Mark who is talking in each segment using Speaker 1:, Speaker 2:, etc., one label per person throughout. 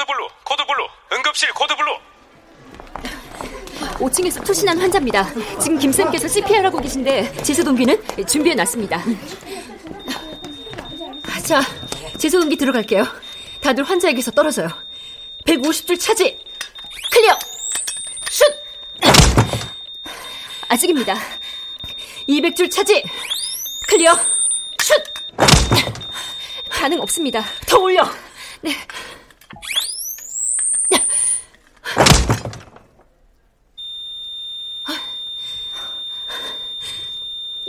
Speaker 1: code blue, code blue, 응급실 code blue.
Speaker 2: 5층에서 투신한 환자입니다. 지금 김쌤께서 CPR하고 계신데 제세동기는 준비해 놨습니다. 자, 제세동기 들어갈게요. 다들 환자에게서 떨어져요. 150줄 charge. Clear. Shoot. 아직입니다. 200줄 charge. Clear. Shoot. 반응 없습니다. 더 올려. 네.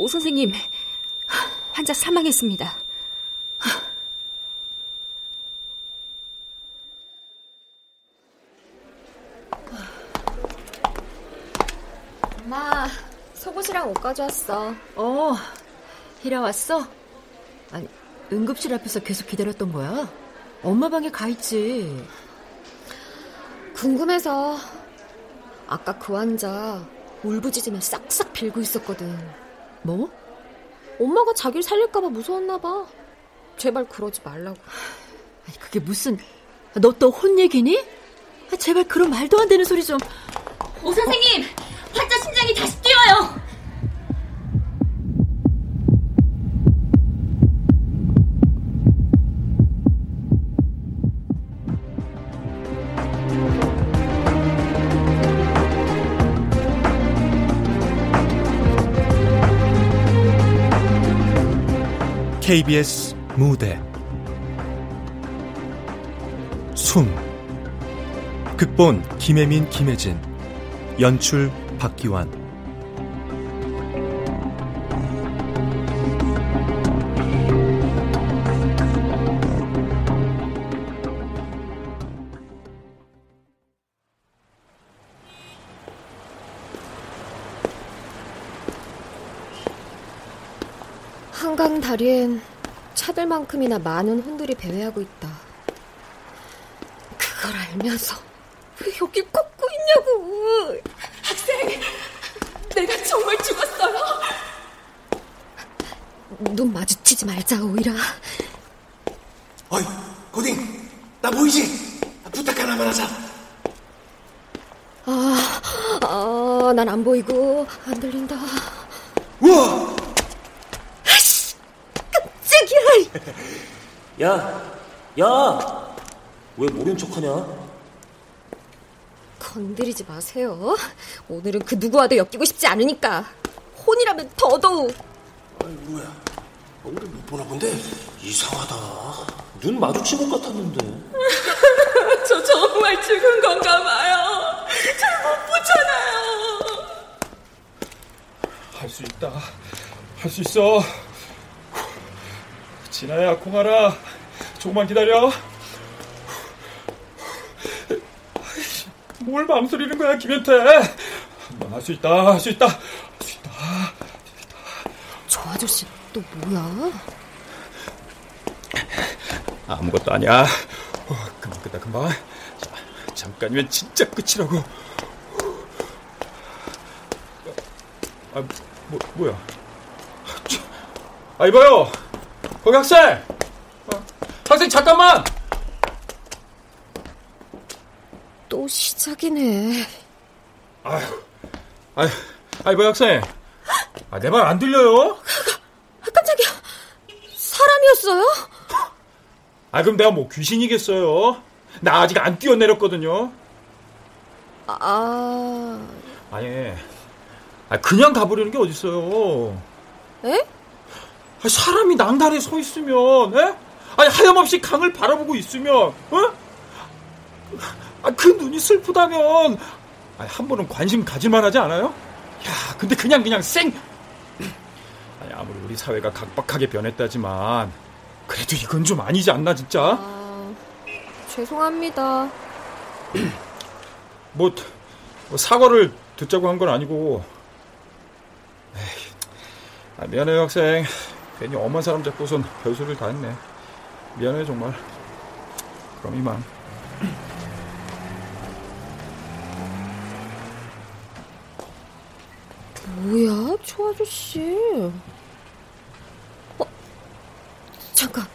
Speaker 2: 오 선생님, 사망했습니다.
Speaker 3: 엄마, 속옷이랑 옷 가져왔어.
Speaker 2: 어, 히라 왔어? 아니, 응급실 앞에서 계속 기다렸던 거야? 엄마 방에 가 있지.
Speaker 3: 궁금해서 아까 그 환자 울부짖으며 싹싹 빌고 있었거든.
Speaker 2: 뭐?
Speaker 3: 엄마가 자기를 살릴까봐 무서웠나 봐. 제발 그러지 말라고.
Speaker 2: 아니, 그게 무슨 너 또 혼 얘기니? 아, 제발 그런 말도 안 되는 소리 좀.
Speaker 4: 오 선생님, 환자 심장이 다시
Speaker 5: KBS 무대. 숨. 극본 김혜민 김혜진. 연출 박기환.
Speaker 3: 한강 다리엔 만큼이나 많은 혼들이 배회하고 있다. 그걸 알면서 왜 여기 꽂고 있냐고.
Speaker 4: 학생, 내가 정말 죽었어요.
Speaker 3: 눈 마주치지 말자, 오이라.
Speaker 6: 어이, 고딩, 나 보이지? 부탁 하나만 하자.
Speaker 3: 아, 아, 난 안 보이고 안 들린다.
Speaker 6: 우와!
Speaker 3: 깜짝이야!
Speaker 7: 야, 야! 왜 모른 척 하냐?
Speaker 3: 건드리지 마세요. 오늘은 그 누구와도 엮이고 싶지 않으니까. 혼이라면 더더욱.
Speaker 6: 아니, 뭐야. 오늘 못 보나 본데? 이상하다.
Speaker 7: 눈 마주친 것 같았는데.
Speaker 4: 저 정말 죽은 건가 봐요. 잘 못 보잖아요.
Speaker 8: 할 수 있다. 할 수 있어. 진아야, 콩아라. 조금만 기다려. 뭘 망설이는 거야, 김현태. 할 수 있다, 할 수 있다. 할 수 있다.
Speaker 3: 저 아저씨 또 뭐야?
Speaker 8: 아무것도 아니야. 어, 금방 끝다, 금방. 자, 잠깐이면 진짜 끝이라고. 아, 뭐, 뭐야. 아, 이봐요. 거기 학생! 어, 학생, 잠깐만!
Speaker 3: 또 시작이네.
Speaker 8: 아휴, 아휴, 아, 이봐요, 학생. 아, 내 말 안 들려요?
Speaker 3: 아, 깜짝이야. 사람이었어요?
Speaker 8: 아, 그럼 내가 뭐 귀신이겠어요? 나 아직 안 뛰어내렸거든요.
Speaker 3: 아,
Speaker 8: 아니, 아, 그냥 가버리는 게 어딨어요.
Speaker 3: 에?
Speaker 8: 아, 사람이 낭단에 서 있으면, 에? 아니, 하염없이 강을 바라보고 있으면, 어? 아, 그 눈이 슬프다면, 아, 한 번은 관심 가질만 하지 않아요? 야, 근데 그냥, 그냥 쌩! 아니, 아무리 우리 사회가 각박하게 변했다지만, 그래도 이건 좀 아니지 않나, 진짜?
Speaker 3: 아, 죄송합니다.
Speaker 8: 뭐, 뭐 사과를 듣자고 한 건 아니고, 에이, 아, 미안해요, 학생. 괜히 엄한 사람 잡고선 별소리를 다 했네. 미안해, 정말. 그럼 이만.
Speaker 3: 뭐야, 저 아저씨. 어, 잠깐.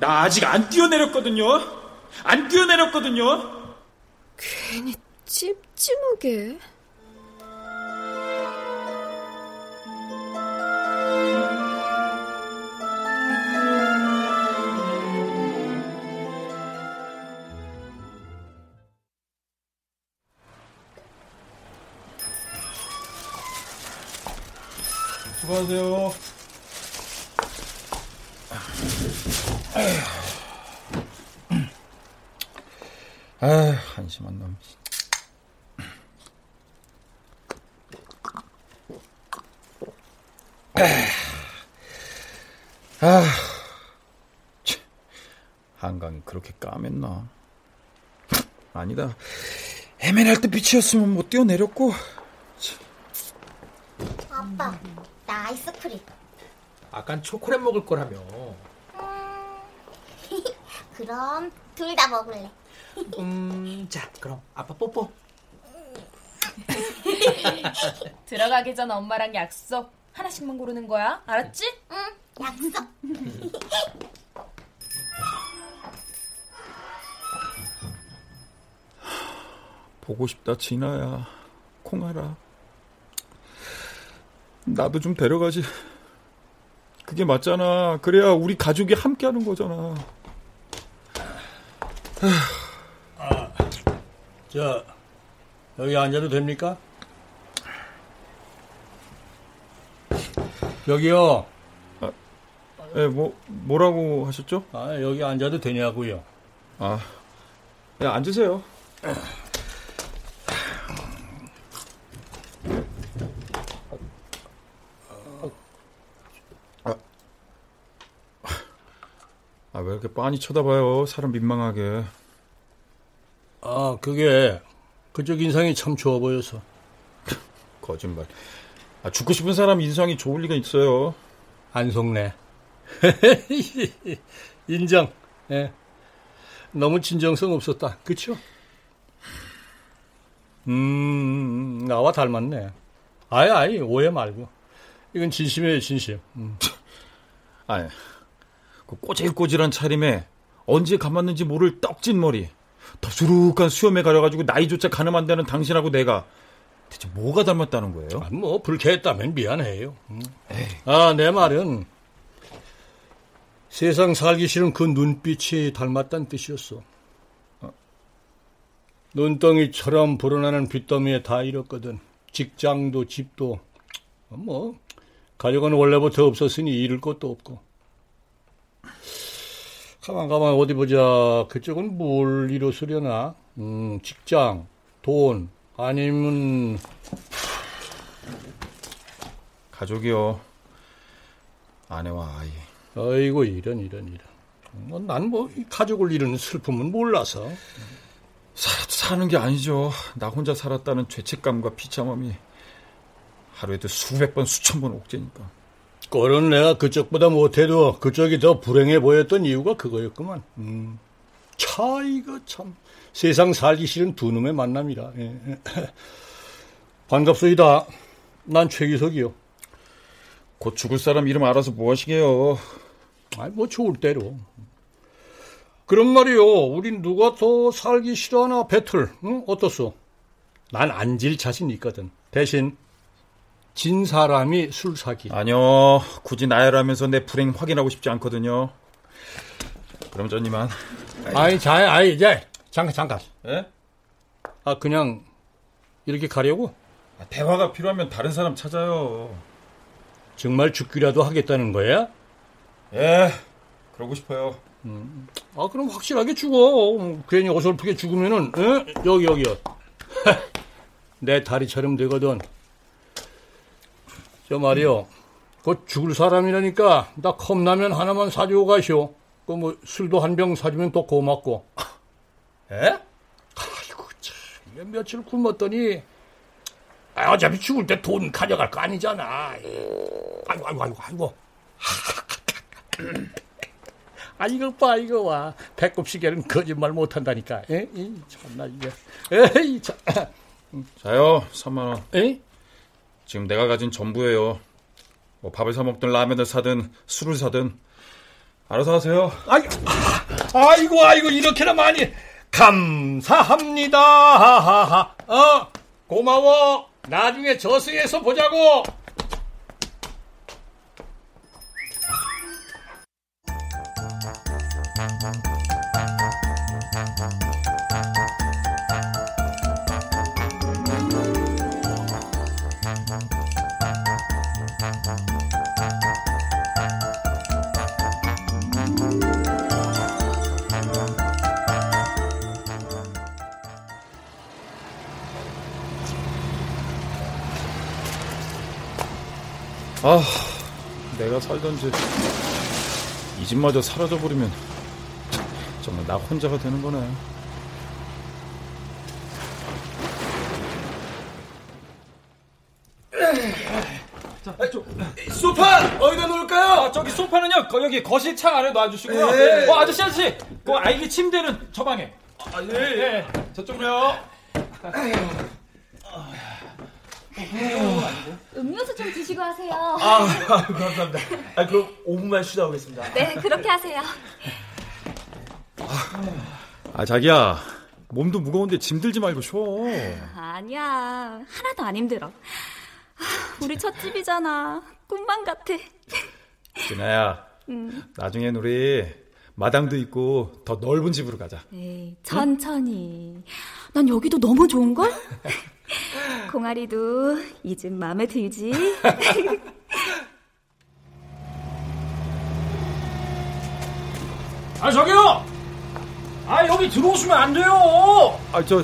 Speaker 8: 나 아직 안 뛰어내렸거든요. 안 뛰어내렸거든요.
Speaker 3: 괜히 찜찜하게.
Speaker 8: 빛이었으면 못 뛰어내렸고.
Speaker 9: 아빠, 나 아이스크림.
Speaker 10: 아깐 초콜릿 먹을 거라며.
Speaker 9: 그럼 둘 다 먹을래.
Speaker 10: 음, 자, 그럼 아빠 뽀뽀.
Speaker 4: 들어가기 전 엄마랑 약속. 하나씩만 고르는 거야. 알았지?
Speaker 8: 보고 싶다, 진아야. 콩알아. 나도 좀 데려가지. 그게 맞잖아. 그래야 우리 가족이 함께 하는 거잖아.
Speaker 11: 저, 여기 앉아도 됩니까? 여기요.
Speaker 8: 예, 뭐, 뭐라고 하셨죠?
Speaker 11: 아, 여기 앉아도 되냐고요.
Speaker 8: 아, 네, 앉으세요. 빤히 쳐다봐요? 사람 민망하게.
Speaker 11: 아, 그게 그쪽 인상이 참 좋아 보여서.
Speaker 8: 거짓말. 아, 죽고 싶은 사람 인상이 좋을 리가 있어요.
Speaker 11: 안 속네. 인정. 예. 너무 진정성 없었다. 그쵸? 음, 나와 닮았네. 아이, 아이, 오해 말고. 이건 진심이에요, 진심. 음.
Speaker 8: 아니, 그 꼬질꼬질한 차림에 언제 감았는지 모를 떡진 머리, 덥수룩한 수염에 가려가지고 나이조차 가늠 안 되는 당신하고 내가 대체 뭐가 닮았다는 거예요?
Speaker 11: 아, 뭐, 불쾌했다면 미안해요. 음. 아, 내 말은 세상 살기 싫은 그 눈빛이 닮았다는 뜻이었어. 어. 눈덩이처럼 불어나는 빚더미에 다 잃었거든. 직장도 집도 뭐 가족은 원래부터 없었으니 잃을 것도 없고. 가만 가만 어디 보자. 그쪽은 뭘 이뤘으려나? 음, 직장, 돈, 아니면
Speaker 8: 가족이요. 아내와 아이.
Speaker 11: 아이고 이런 이런 이런. 뭐, 난뭐 가족을 잃은 슬픔은 몰라서.
Speaker 8: 살아도 사는 게 아니죠. 나 혼자 살았다는 죄책감과 비참함이 하루에도 수백 번 수천 번 옥죄니까.
Speaker 11: 꼴은 내가 그쪽보다 못해도 그쪽이 더 불행해 보였던 이유가 그거였구만. 음. 차 이거 참 세상 살기 싫은 두 놈의 만남이라. 예. 반갑소이다. 난 최기석이요.
Speaker 8: 곧 죽을 사람 이름 알아서 뭐 하시게요.
Speaker 11: 아이 뭐 좋을 대로. 그런 말이요. 우린 누가 더 살기 싫어하나 배틀. 응? 어떻소? 난 앉을 자신 있거든. 대신 진 사람이 술 사기.
Speaker 8: 아니요. 굳이 나열하면서 내 불행 확인하고 싶지 않거든요. 그럼 전 이만.
Speaker 11: 아이, 자, 아이, 이제 잠깐, 잠깐.
Speaker 8: 예?
Speaker 11: 아, 그냥 이렇게 가려고?
Speaker 8: 아, 대화가 필요하면 다른 사람 찾아요.
Speaker 11: 정말 죽기라도 하겠다는 거야?
Speaker 8: 예, 그러고 싶어요.
Speaker 11: 음. 아, 그럼 확실하게 죽어. 괜히 어설프게 죽으면은, 에? 여기, 여기요. 내 다리처럼 되거든. 저 말이요. 곧 죽을 사람이라니까, 나 컵라면 하나만 사주고 가시오. 그 뭐, 술도 한 병 사주면 또 고맙고. 에? 아이고, 참. 며칠 굶었더니, 아, 어차피 죽을 때 돈 가져갈 거 아니잖아. 아이고, 아이고, 아이고, 아이고. 아, 이거 봐, 이거 와. 배꼽 시계는 거짓말 못 한다니까. 에? 이, 참나, 이게. 에이, 참.
Speaker 8: 자요, 3만 원.
Speaker 11: 에이?
Speaker 8: 지금 내가 가진 전부예요. 뭐 밥을 사 먹든 라면을 사든 술을 사든 알아서 하세요.
Speaker 7: 아이, 아이고, 아이고, 이렇게나 많이. 감사합니다. 어, 고마워. 나중에 저승에서 보자고.
Speaker 8: 아, 내가 살던 집, 이 집마저 사라져버리면 정말 나 혼자가 되는 거네.
Speaker 12: 소파 어디다 놓을까요?
Speaker 8: 아, 저기 소파는요, 거, 여기 거실 창 안에 놔주시고요.
Speaker 12: 네.
Speaker 8: 어, 아저씨, 아저씨, 그 아이기 침대는 저 방에.
Speaker 12: 아, 예, 예.
Speaker 8: 저쪽으로요.
Speaker 13: 음료수 좀 드시고 하세요.
Speaker 12: 아, 아, 감사합니다. 아, 그럼 5분만 쉬다 오겠습니다.
Speaker 13: 네, 그렇게 하세요.
Speaker 8: 아, 자기야. 몸도 무거운데 짐 들지 말고 쉬어.
Speaker 13: 아니야, 하나도 안 힘들어. 아, 우리 첫 집이잖아. 꿈만 같아.
Speaker 8: 진아야,
Speaker 13: 음.
Speaker 8: 나중엔 우리 마당도 있고 더 넓은 집으로 가자.
Speaker 13: 에이, 천천히. 난 여기도 너무 좋은걸? 공아리도 이 집 마음에 들지?
Speaker 7: 아, 저기요! 아, 여기 들어오시면 안 돼요!
Speaker 8: 아, 저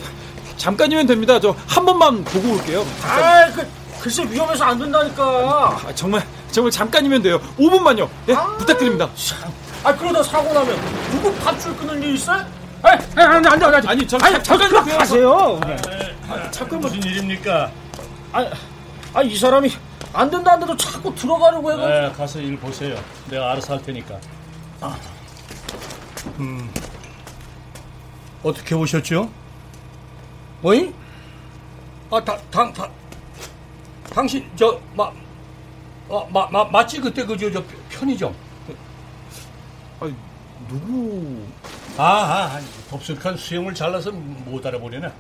Speaker 8: 잠깐이면 됩니다. 저 한 번만 보고 올게요.
Speaker 7: 아, 그, 글쎄 위험해서 안 된다니까.
Speaker 8: 아, 정말 정말 잠깐이면 돼요. 5분만요. 예, 부탁드립니다.
Speaker 7: 아, 그러다 사고 나면 누구 밧줄 끊을 일 있어요? 아, 안 돼, 안 돼, 안 돼.
Speaker 8: 아니, 저
Speaker 7: 아니,
Speaker 8: 잠깐
Speaker 7: 가세요. 아, 잠깐 무슨 일입니까? 아, 아, 이 사람이 안 된다, 안 돼도 자꾸 들어가려고 해가지고.
Speaker 11: 네, 가서 일 보세요. 내가 알아서 할 테니까. 음, 어떻게 오셨죠?
Speaker 7: 어이? 아, 당, 당, 당, 당신, 저, 마, 어, 마, 마, 맞지? 그때 그, 저, 저, 편의점.
Speaker 8: 아니, 누구?
Speaker 11: 아, 아, 아, 독특한 수염을 잘라서 못 알아보려나.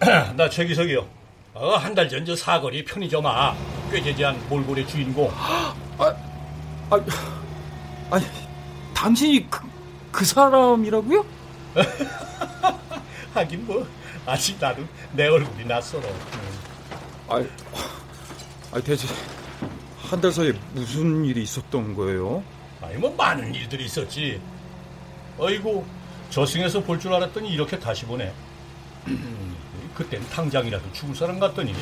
Speaker 11: 나 최기석이요. 어, 한 달 전 저 사거리 편의점 아, 꾀재재한 몰골의 주인공.
Speaker 8: 아, 아, 아니, 당신이 그, 그 사람이라고요?
Speaker 11: 하긴 뭐, 아직 나도 내 얼굴이 낯설어.
Speaker 8: 아, 아, 대체 한 달 사이에 무슨 일이 있었던 거예요?
Speaker 11: 아니, 뭐 많은 일들이 있었지. 어이구, 저승에서 볼 줄 알았더니 이렇게 다시 보네. 그땐 당장이라도 죽을 사람 같더니.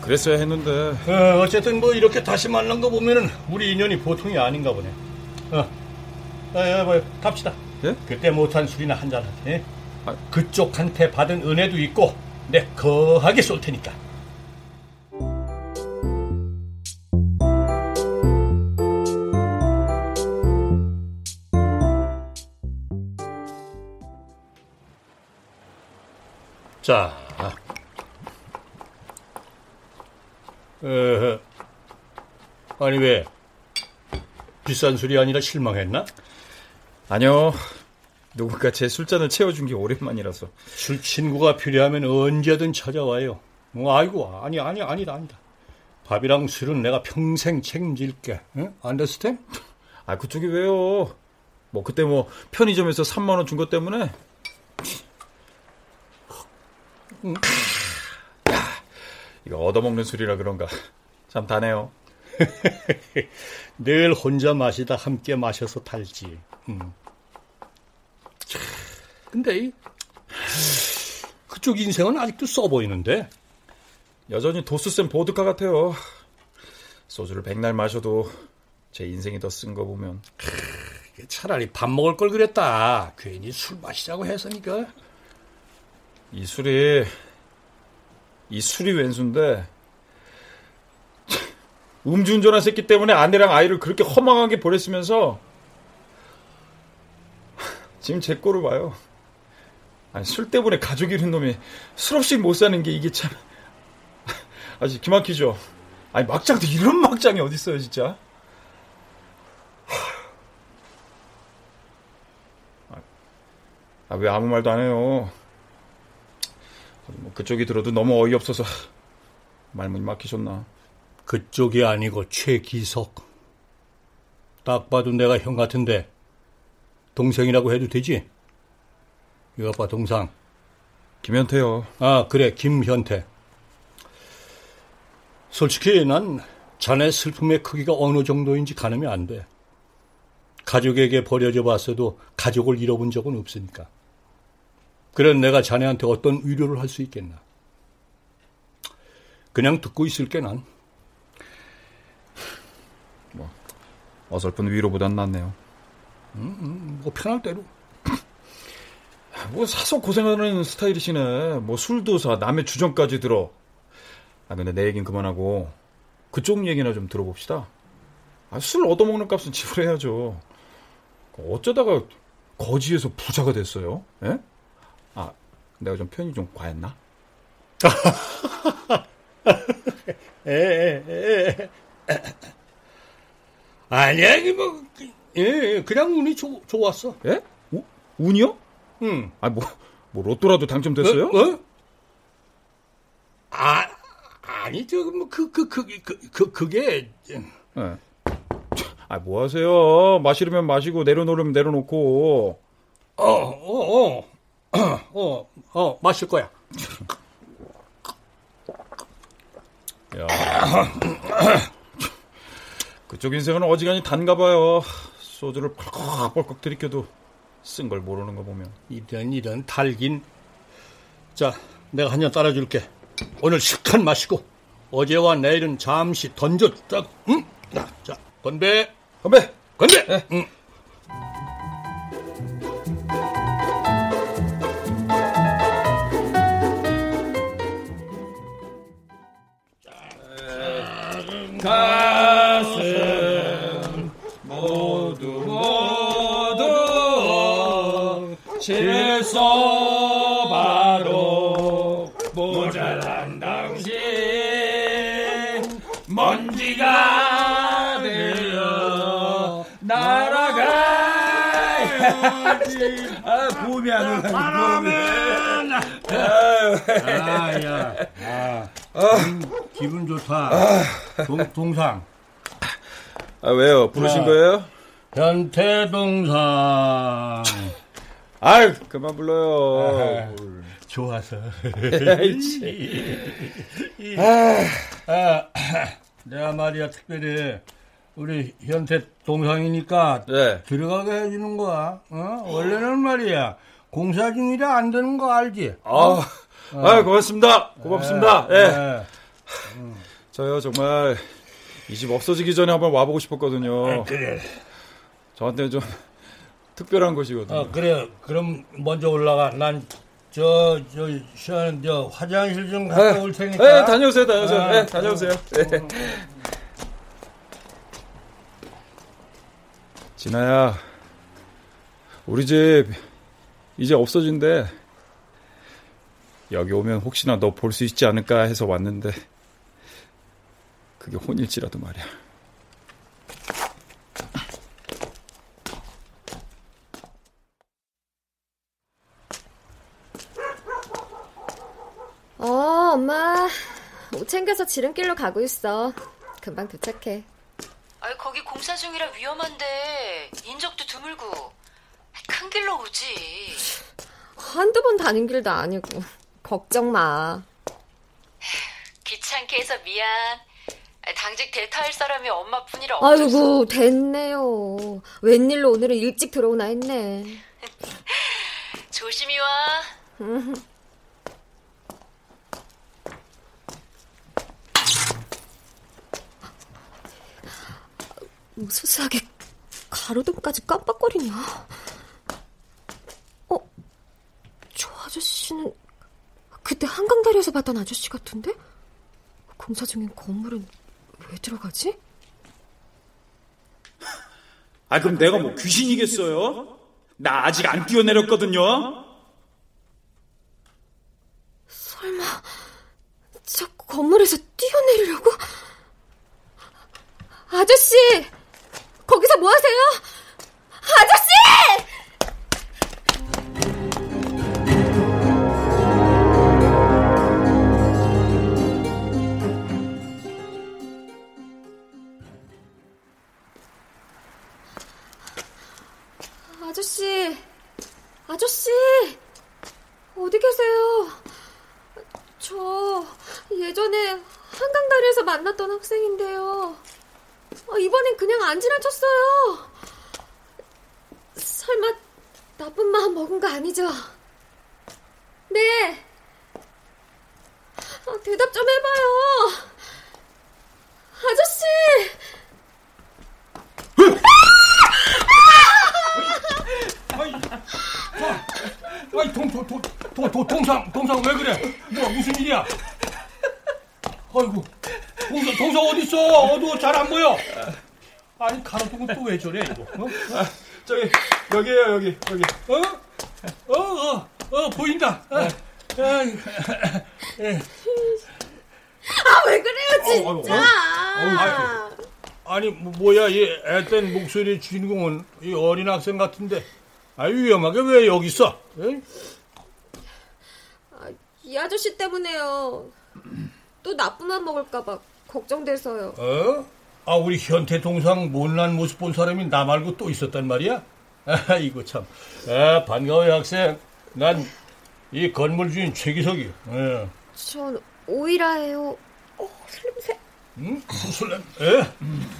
Speaker 8: 그랬어야 했는데.
Speaker 11: 어, 어쨌든 뭐 이렇게 다시 만난 거 보면은 우리 인연이 보통이 아닌가 보네. 어, 어, 어 뭐, 갑시다.
Speaker 8: 예?
Speaker 11: 그때 못한 술이나 한잔 하게. 그쪽한테 받은 은혜도 있고, 내 거하게 쏠 테니까. 자, 어, 아니 왜 비싼 술이 아니라 실망했나?
Speaker 8: 아니요. 누군가 제 술잔을 채워준 게 오랜만이라서.
Speaker 11: 술 친구가 필요하면 언제든 찾아와요. 뭐 아이고 아니 아니 아니다 아니다. 밥이랑 술은 내가 평생 책임질게. 응? 안데스템?
Speaker 8: 아 그쪽이 왜요? 뭐 그때 뭐 편의점에서 3만 원 준 것 때문에. 음. 야, 이거 얻어먹는 술이라 그런가. 참 다네요.
Speaker 11: 늘 혼자 마시다 함께 마셔서 달지. 음. 근데 이, 그쪽 인생은 아직도 써 보이는데.
Speaker 8: 여전히 도수쌤 보드카 같아요. 소주를 백날 마셔도 제 인생이 더 쓴 거 보면.
Speaker 11: 차라리 밥 먹을 걸 그랬다. 괜히 술 마시자고 해서니까.
Speaker 8: 이 술이 이 술이 왼수인데 음주운전한 새끼 때문에 아내랑 아이를 그렇게 허망하게 보냈으면서 지금 제 꼴을 봐요. 아니 술 때문에 가족 이런 놈이 술 없이 못 사는 게 이게 참 아직 기막히죠. 아니 막장도 이런 막장이 어디 있어요 진짜. 아 왜 아, 아무 말도 안 해요. 뭐 그쪽이 들어도 너무 어이없어서 말문이 막히셨나?
Speaker 11: 그쪽이 아니고 최기석. 딱 봐도 내가 형 같은데 동생이라고 해도 되지? 이거 봐 동상.
Speaker 8: 김현태요.
Speaker 11: 아 그래 김현태. 솔직히 난 자네 슬픔의 크기가 어느 정도인지 가늠이 안 돼. 가족에게 버려져 봤어도 가족을 잃어본 적은 없으니까. 그런 내가 자네한테 어떤 위로를 할 수 있겠나. 그냥 듣고 있을게 난.
Speaker 8: 뭐 어설픈 위로보단 낫네요.
Speaker 11: 음, 음, 뭐 편할 대로.
Speaker 8: 뭐 사서 고생하는 스타일이시네. 뭐 술도 사, 남의 주정까지 들어. 아 근데 내 얘긴 그만하고 그쪽 얘기나 좀 들어봅시다. 아, 술 얻어먹는 값은 지불해야죠. 어쩌다가 거지에서 부자가 됐어요? 예? 아, 내가 좀 편이 좀 과했나?
Speaker 11: 에, 에, 에. 아니야, 이게 뭐, 예, 그냥 운이 조, 좋았어.
Speaker 8: 예? 우, 운이요?
Speaker 11: 응.
Speaker 8: 아, 뭐, 뭐, 로또라도 당첨됐어요?
Speaker 11: 어? 어? 아, 아니, 저, 뭐, 그, 그, 그, 그, 그, 그게.
Speaker 8: 네. 아, 뭐 하세요? 마시려면 마시고, 내려놓으면 내려놓고.
Speaker 11: 어, 어, 어. 어, 어, 마실 거야.
Speaker 8: 야. 그쪽 인생은 어지간히 단가 봐요. 소주를 펄컥펄컥 들이켜도 쓴 걸 모르는 거 보면.
Speaker 11: 이런 이런 달긴. 자, 내가 한 잔 따라줄게. 오늘 식한 마시고 어제와 내일은 잠시 던졌다. 응? 자, 건배.
Speaker 8: 건배.
Speaker 11: 건배. 네. 응.
Speaker 8: 가슴 모두 모두 실소 바로 모자란 당신 먼지가 되어 날아가야지. 아 봄이야
Speaker 11: 바람은 아야. 아, 기분, 기분 좋다. 동, 동 상
Speaker 8: 아 왜요 부르신
Speaker 11: 아.
Speaker 8: 거예요?
Speaker 11: 현태 동상
Speaker 8: 아유 그만 불러요
Speaker 11: 좋아서
Speaker 8: 아.
Speaker 11: 아, 내가 말이야 특별히 우리 현태 동상이니까
Speaker 8: 네.
Speaker 11: 들어가게 해주는 거야. 어? 원래는 말이야 공사 중이라 안 되는 거 알지?
Speaker 8: 아, 아 고맙습니다. 고맙습니다. 예.
Speaker 11: 네.
Speaker 8: 저요 정말 이 집 없어지기 전에 한번 와보고 싶었거든요.
Speaker 11: 그래.
Speaker 8: 저한테 좀 특별한 곳이거든요.
Speaker 11: 어, 그래. 그럼 먼저 올라가. 난 저, 저, 시원, 저, 화장실 좀 갔다
Speaker 8: 네.
Speaker 11: 올 테니까.
Speaker 8: 네, 다녀오세요, 다녀오세요.
Speaker 11: 아,
Speaker 8: 네, 다녀오세요. 네. 진아야, 우리 집 이제 없어진대. 여기 오면 혹시나 너 볼 수 있지 않을까 해서 왔는데 그게 혼일지라도 말이야.
Speaker 3: 어, 엄마. 옷 챙겨서 지름길로 가고 있어. 금방 도착해.
Speaker 14: 아이, 거기 공사 중이라 위험한데 인적도 드물고 큰 길로 오지.
Speaker 3: 한두 번 다닌 길도 아니고. 걱정 마.
Speaker 14: 귀찮게 해서 미안. 당직 대타할 사람이 엄마뿐이라 어쩔 수
Speaker 3: 아이고, 됐네요. 웬일로 오늘은 일찍 들어오나 했네.
Speaker 14: 조심히 와.
Speaker 3: 무수수하게 가로등까지 깜빡거리냐? 어? 저 아저씨는 그때 한강 다리에서 봤던 아저씨 같은데? 공사 중인 건물은 왜 들어가지?
Speaker 8: 아, 그럼 내가 뭐 귀신이겠어요? 나 아직 안 뛰어내렸거든요?
Speaker 3: 설마 저 건물에서 뛰어내리려고? 아저씨! 거기서 뭐 하세요? 아저씨! 아저씨, 아저씨, 어디 계세요? 저 예전에 한강 다리에서 만났던 학생인데요. 아, 이번엔 그냥 안 지나쳤어요. 설마 나쁜 마음 먹은 거 아니죠? 네. 아, 대답 좀 해봐요. 아저씨!
Speaker 11: 아이, 동, 동, 동, 동, 동, 동상, 동상 왜 그래? 뭐, 무슨 일이야? 아이고, 동상, 동상 어딨어? 어두워, 잘 안 보여. 아니, 가로등은 또 왜 저래, 이거? 어?
Speaker 8: 아, 저기, 여기에요, 여기, 여기.
Speaker 11: 어? 어, 어, 어, 보인다. 아, 아, 예.
Speaker 3: 아, 왜 그래요, 진짜?
Speaker 11: 어, 아니, 뭐, 뭐야, 이 앳된 목소리의 주인공은 이 어린 학생 같은데. 아, 위험하게 왜 여기 있어? 에?
Speaker 3: 아, 이 아저씨 때문에요. 또 나쁜 맘 먹을까봐 걱정돼서요.
Speaker 11: 어? 아, 우리 현태 동상 못난 모습 본 사람이 나 말고 또 있었단 말이야? 아, 이거 참. 아, 반가워요, 학생. 난 이 건물 주인 최기석이. 예.
Speaker 3: 전 오이라예요. 어, 슬림새.
Speaker 11: 응? 술래? 에?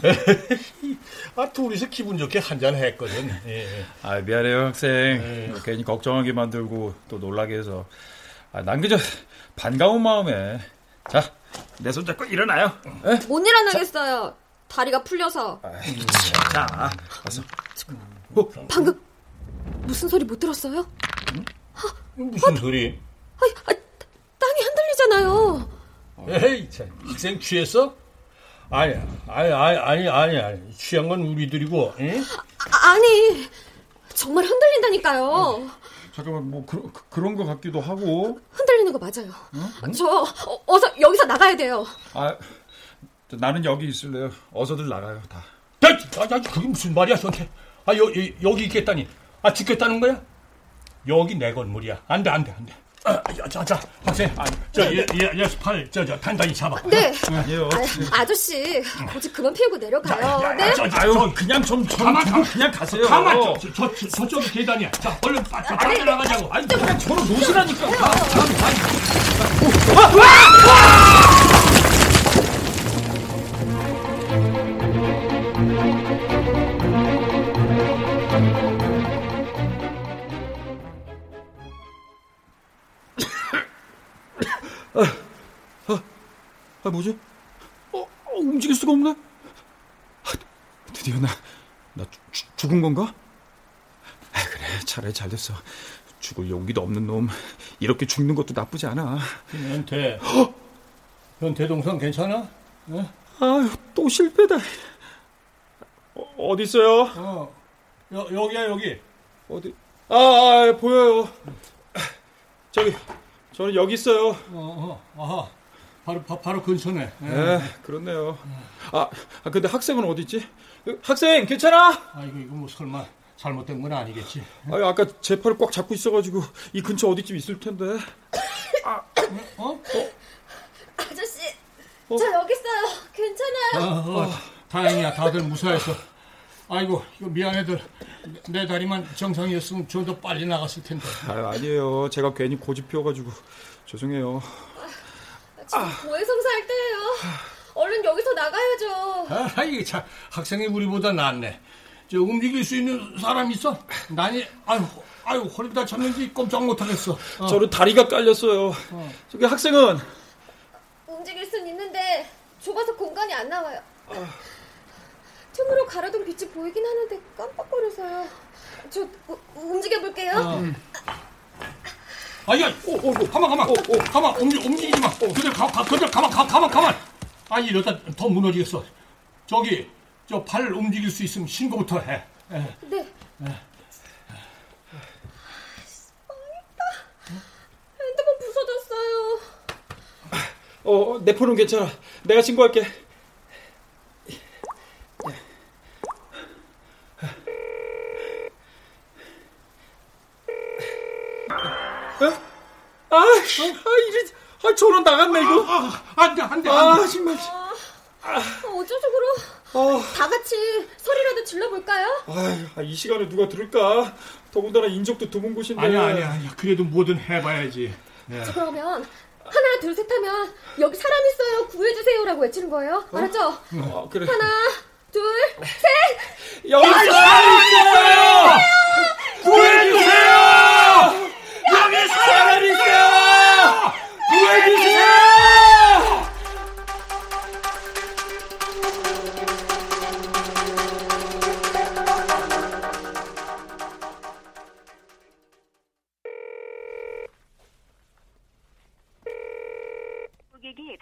Speaker 11: 아, 둘이서 기분 좋게 한잔 했거든. 예.
Speaker 8: 아, 미안해요, 학생. 괜히 걱정하게 만들고 또 놀라게 해서. 아, 난 그저 반가운 마음에. 자, 내 손 잡고 일어나요. 에?
Speaker 3: 못 일어나겠어요. 다리가 풀려서.
Speaker 8: 자, 가서.
Speaker 3: 방금 무슨 소리 못 들었어요?
Speaker 11: 무슨 소리?
Speaker 3: 땅이 흔들리잖아요.
Speaker 11: 에이, 참, 학생 취했어? 아니야, 아니, 아니, 아니, 아니, 아니. 취한 건 우리들이고, 응?
Speaker 3: 아, 아니, 정말 흔들린다니까요.
Speaker 8: 잠깐만, 뭐, 그, 그, 런것 같기도 하고.
Speaker 3: 흔들리는 거 맞아요. 저, 어, 어서 여기서 나가야 돼요.
Speaker 8: 아, 나는 여기 있을래요. 어서들 나가요, 다.
Speaker 11: 야, 야, 야, 그게 무슨 말이야, 저한테. 아, 여, 여, 여기 있겠다니. 아, 죽겠다는 거야? 여기 내 건물이야. 안 돼, 안 돼, 안 돼. 아, 야, 자, 자, 학생. 아, 저, 얘, 얘, 얘, 팔, 저, 저, 단단히 잡아.
Speaker 3: 네.
Speaker 8: 아니에요.
Speaker 3: 아, 아저씨, 고집 그만 피우고 내려가요.
Speaker 11: 야, 야,
Speaker 3: 네?
Speaker 11: 저, 저,
Speaker 8: 아유,
Speaker 11: 저,
Speaker 8: 그냥 좀, 좀
Speaker 11: 가만, 가만.
Speaker 8: 그냥 가세요.
Speaker 11: 가만, 저, 저, 저, 저, 저쪽이 계단이야. 자, 얼른 빠, 빠, 빠져나가자고. 아니,
Speaker 8: 그냥 저로 놓으시라니까. 아, 아 뭐지? 어, 어, 움직일 수가 없네. 아, 드디어 나, 나 죽, 죽은 건가? 아, 그래, 차라리 잘 됐어. 죽을 용기도 없는 놈. 이렇게 죽는 것도 나쁘지 않아.
Speaker 11: 현태. 현태 동상 괜찮아? 네?
Speaker 8: 아유, 또 실패다. 어, 어디 있어요?
Speaker 11: 어, 여, 여기야, 여기.
Speaker 8: 어디? 아, 아 보여요. 저기, 저는 여기 있어요.
Speaker 11: 어, 어, 아하. 바로, 바, 바로 근처네.
Speaker 8: 네, 그렇네요. 아, 아, 근데 학생은 어디 있지? 학생, 괜찮아?
Speaker 11: 아, 이거, 이거 뭐 설마 잘못된 건 아니겠지?
Speaker 8: 아, 아까 제 팔을 꽉 잡고 있어가지고 이 근처 어디쯤 있을 텐데.
Speaker 11: 아, 어?
Speaker 3: 아저씨, 저 여기 있어요. 괜찮아요.
Speaker 11: 어, 어, 다행이야. 다들 무사해서. 아이고, 이거 미안해들. 내 다리만 정상이었으면 좀 더 빨리 나갔을 텐데.
Speaker 8: 아, 아니에요. 제가 괜히 고집 피워가지고 죄송해요.
Speaker 3: 지금 고해성사 할 때예요. 얼른 여기서 나가야죠.
Speaker 11: 아, 이게 참 학생이 우리보다 낫네. 저 움직일 수 있는 사람 있어? 난이 아유 아유 허리 다쳤는지 꼼짝 못하겠어. 어.
Speaker 8: 저는 다리가 깔렸어요. 저기 학생은
Speaker 3: 움직일 순 있는데 좁아서 공간이 안 나와요. 틈으로 가려둔 빛이 보이긴 하는데 깜빡거려서요. 저 우- 움직여 볼게요.
Speaker 11: 어. 아 야, 오, 오, 오, 가만, 가만, 가만, 움직, 움직이지 마. 그대로 가, 가, 그대로 가만, 가, 가만, 가만. 아, 이러다 더 무너지겠어. 저기, 저 팔 움직일 수 있으면 신고부터 해. 예.
Speaker 3: 네. 핸드폰 부서졌어요.
Speaker 8: 어, 내 폰은 괜찮아. 내가 신고할게. 어? 아, 아, 이래, 아, 전원 나갔네, 이거.
Speaker 11: 아, 안 돼, 안 돼.
Speaker 8: 아, 정말.
Speaker 3: 어쩌죠 그럼? 다 같이 소리라도 질러볼까요?
Speaker 8: 아이, 이 시간에 누가 들을까? 더군다나 인적도 드문 곳인데.
Speaker 11: 아니야, 아니야, 아니야. 그래도 뭐든 해봐야지. 네.
Speaker 3: 자, 그러면 하나 둘 셋 하면 여기 사람 있어요 구해주세요라고 외치는 거예요. 알았죠?
Speaker 8: 어, 그래.
Speaker 3: 하나 둘 셋.
Speaker 8: 여기 사람 있어요! 구해주세요! 여기 사람 있어요!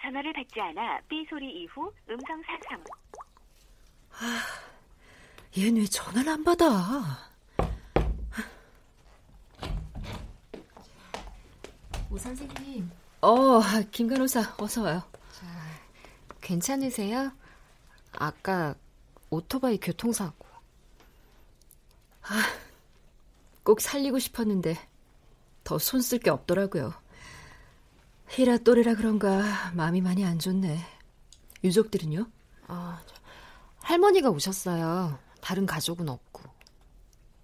Speaker 15: 전화를 받지 않아 삐 소리 이후 음성 사상.
Speaker 2: 얘는 왜 전화를 안 받아?
Speaker 16: 오 선생님,
Speaker 2: 어, 김 간호사, 어서 와요.
Speaker 16: 괜찮으세요? 아까 오토바이 교통사고.
Speaker 2: 아, 꼭 살리고 싶었는데 더 손 쓸 게 없더라고요. 히라 또래라 그런가 마음이 많이 안 좋네. 유족들은요?
Speaker 16: 아, 할머니가 오셨어요. 다른 가족은 없고.